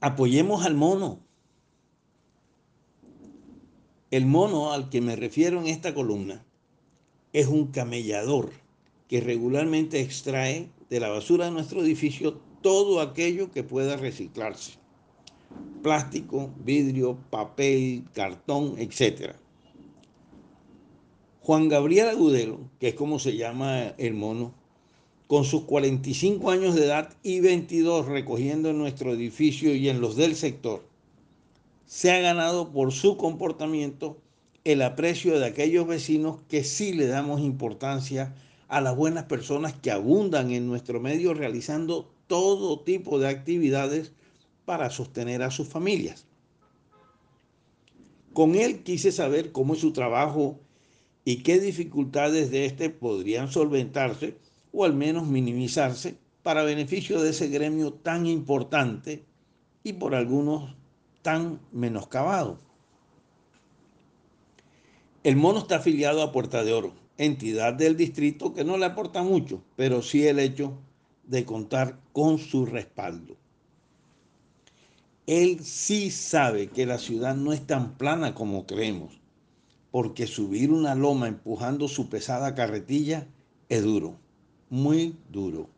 Apoyemos al mono. El mono al que me refiero en esta columna es un camellador que regularmente extrae de la basura de nuestro edificio todo aquello que pueda reciclarse. Plástico, vidrio, papel, cartón, etc. Juan Gabriel Agudelo, que es como se llama el mono, con sus 45 años de edad y 22 recogiendo en nuestro edificio y en los del sector, se ha ganado por su comportamiento el aprecio de aquellos vecinos que sí le damos importancia a las buenas personas que abundan en nuestro medio realizando todo tipo de actividades para sostener a sus familias. Con él quise saber cómo es su trabajo y qué dificultades de este podrían solventarse o al menos minimizarse para beneficio de ese gremio tan importante y por algunos tan menoscabado. El mono está afiliado a Puerta de Oro, entidad del distrito que no le aporta mucho, pero sí el hecho de contar con su respaldo. Él sí sabe que la ciudad no es tan plana como creemos porque subir una loma empujando su pesada carretilla es duro, muy duro.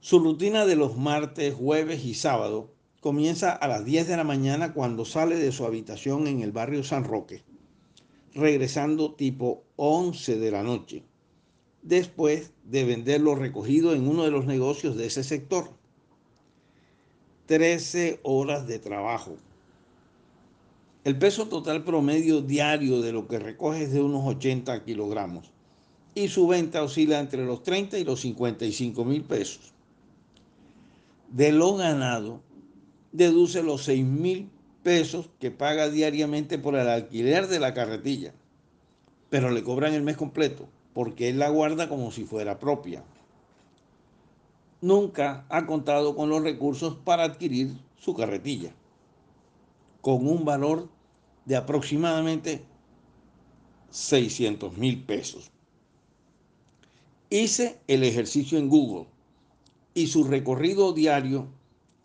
Su rutina de los martes, jueves y sábado comienza a las 10 de la mañana cuando sale de su habitación en el barrio San Roque, regresando tipo 11 de la noche, después de vender lo recogido en uno de los negocios de ese sector. 13 horas de trabajo, el peso total promedio diario de lo que recoge es de unos 80 kilogramos y su venta oscila entre los 30 y los 55 mil pesos. De lo ganado, deduce los 6 mil pesos que paga diariamente por el alquiler de la carretilla, pero le cobran el mes completo porque él la guarda como si fuera propia. Nunca ha contado con los recursos para adquirir su carretilla con un valor de aproximadamente 600 mil pesos. Hice el ejercicio en Google y su recorrido diario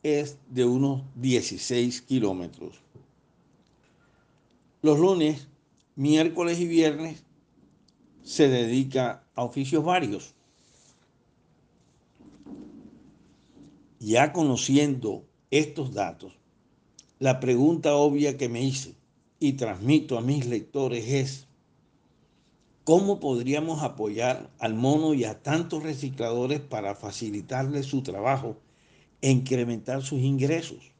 es de unos 16 kilómetros. Los lunes, miércoles y viernes se dedica a oficios varios. Ya conociendo estos datos, la pregunta obvia que me hice y transmito a mis lectores es, ¿cómo podríamos apoyar al mono y a tantos recicladores para facilitarles su trabajo e incrementar sus ingresos?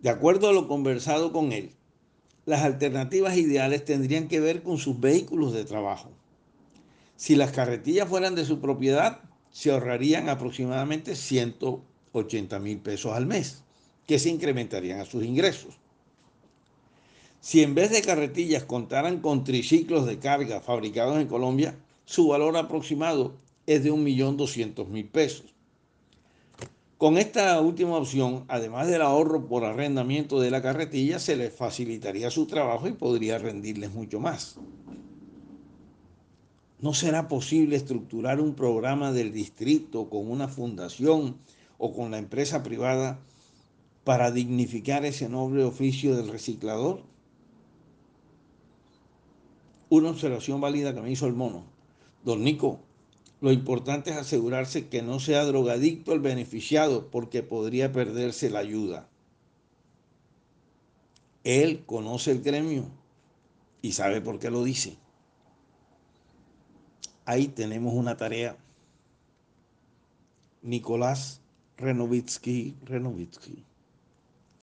De acuerdo a lo conversado con él, las alternativas ideales tendrían que ver con sus vehículos de trabajo. Si las carretillas fueran de su propiedad, se ahorrarían aproximadamente 180 mil pesos al mes que se incrementarían a sus ingresos. Si en vez de carretillas contaran con triciclos de carga fabricados en Colombia, su valor aproximado es de 1.200.000 pesos. Con esta última opción, además del ahorro por arrendamiento de la carretilla, se les facilitaría su trabajo y podría rendirles mucho más. ¿No será posible estructurar un programa del distrito con una fundación o con la empresa privada para dignificar ese noble oficio del reciclador? Una observación válida que me hizo el mono. Don Nico, lo importante es asegurarse que no sea drogadicto el beneficiado porque podría perderse la ayuda. Él conoce el gremio y sabe por qué lo dice. Ahí tenemos una tarea. Nicolás Renovitsky, Renovitsky.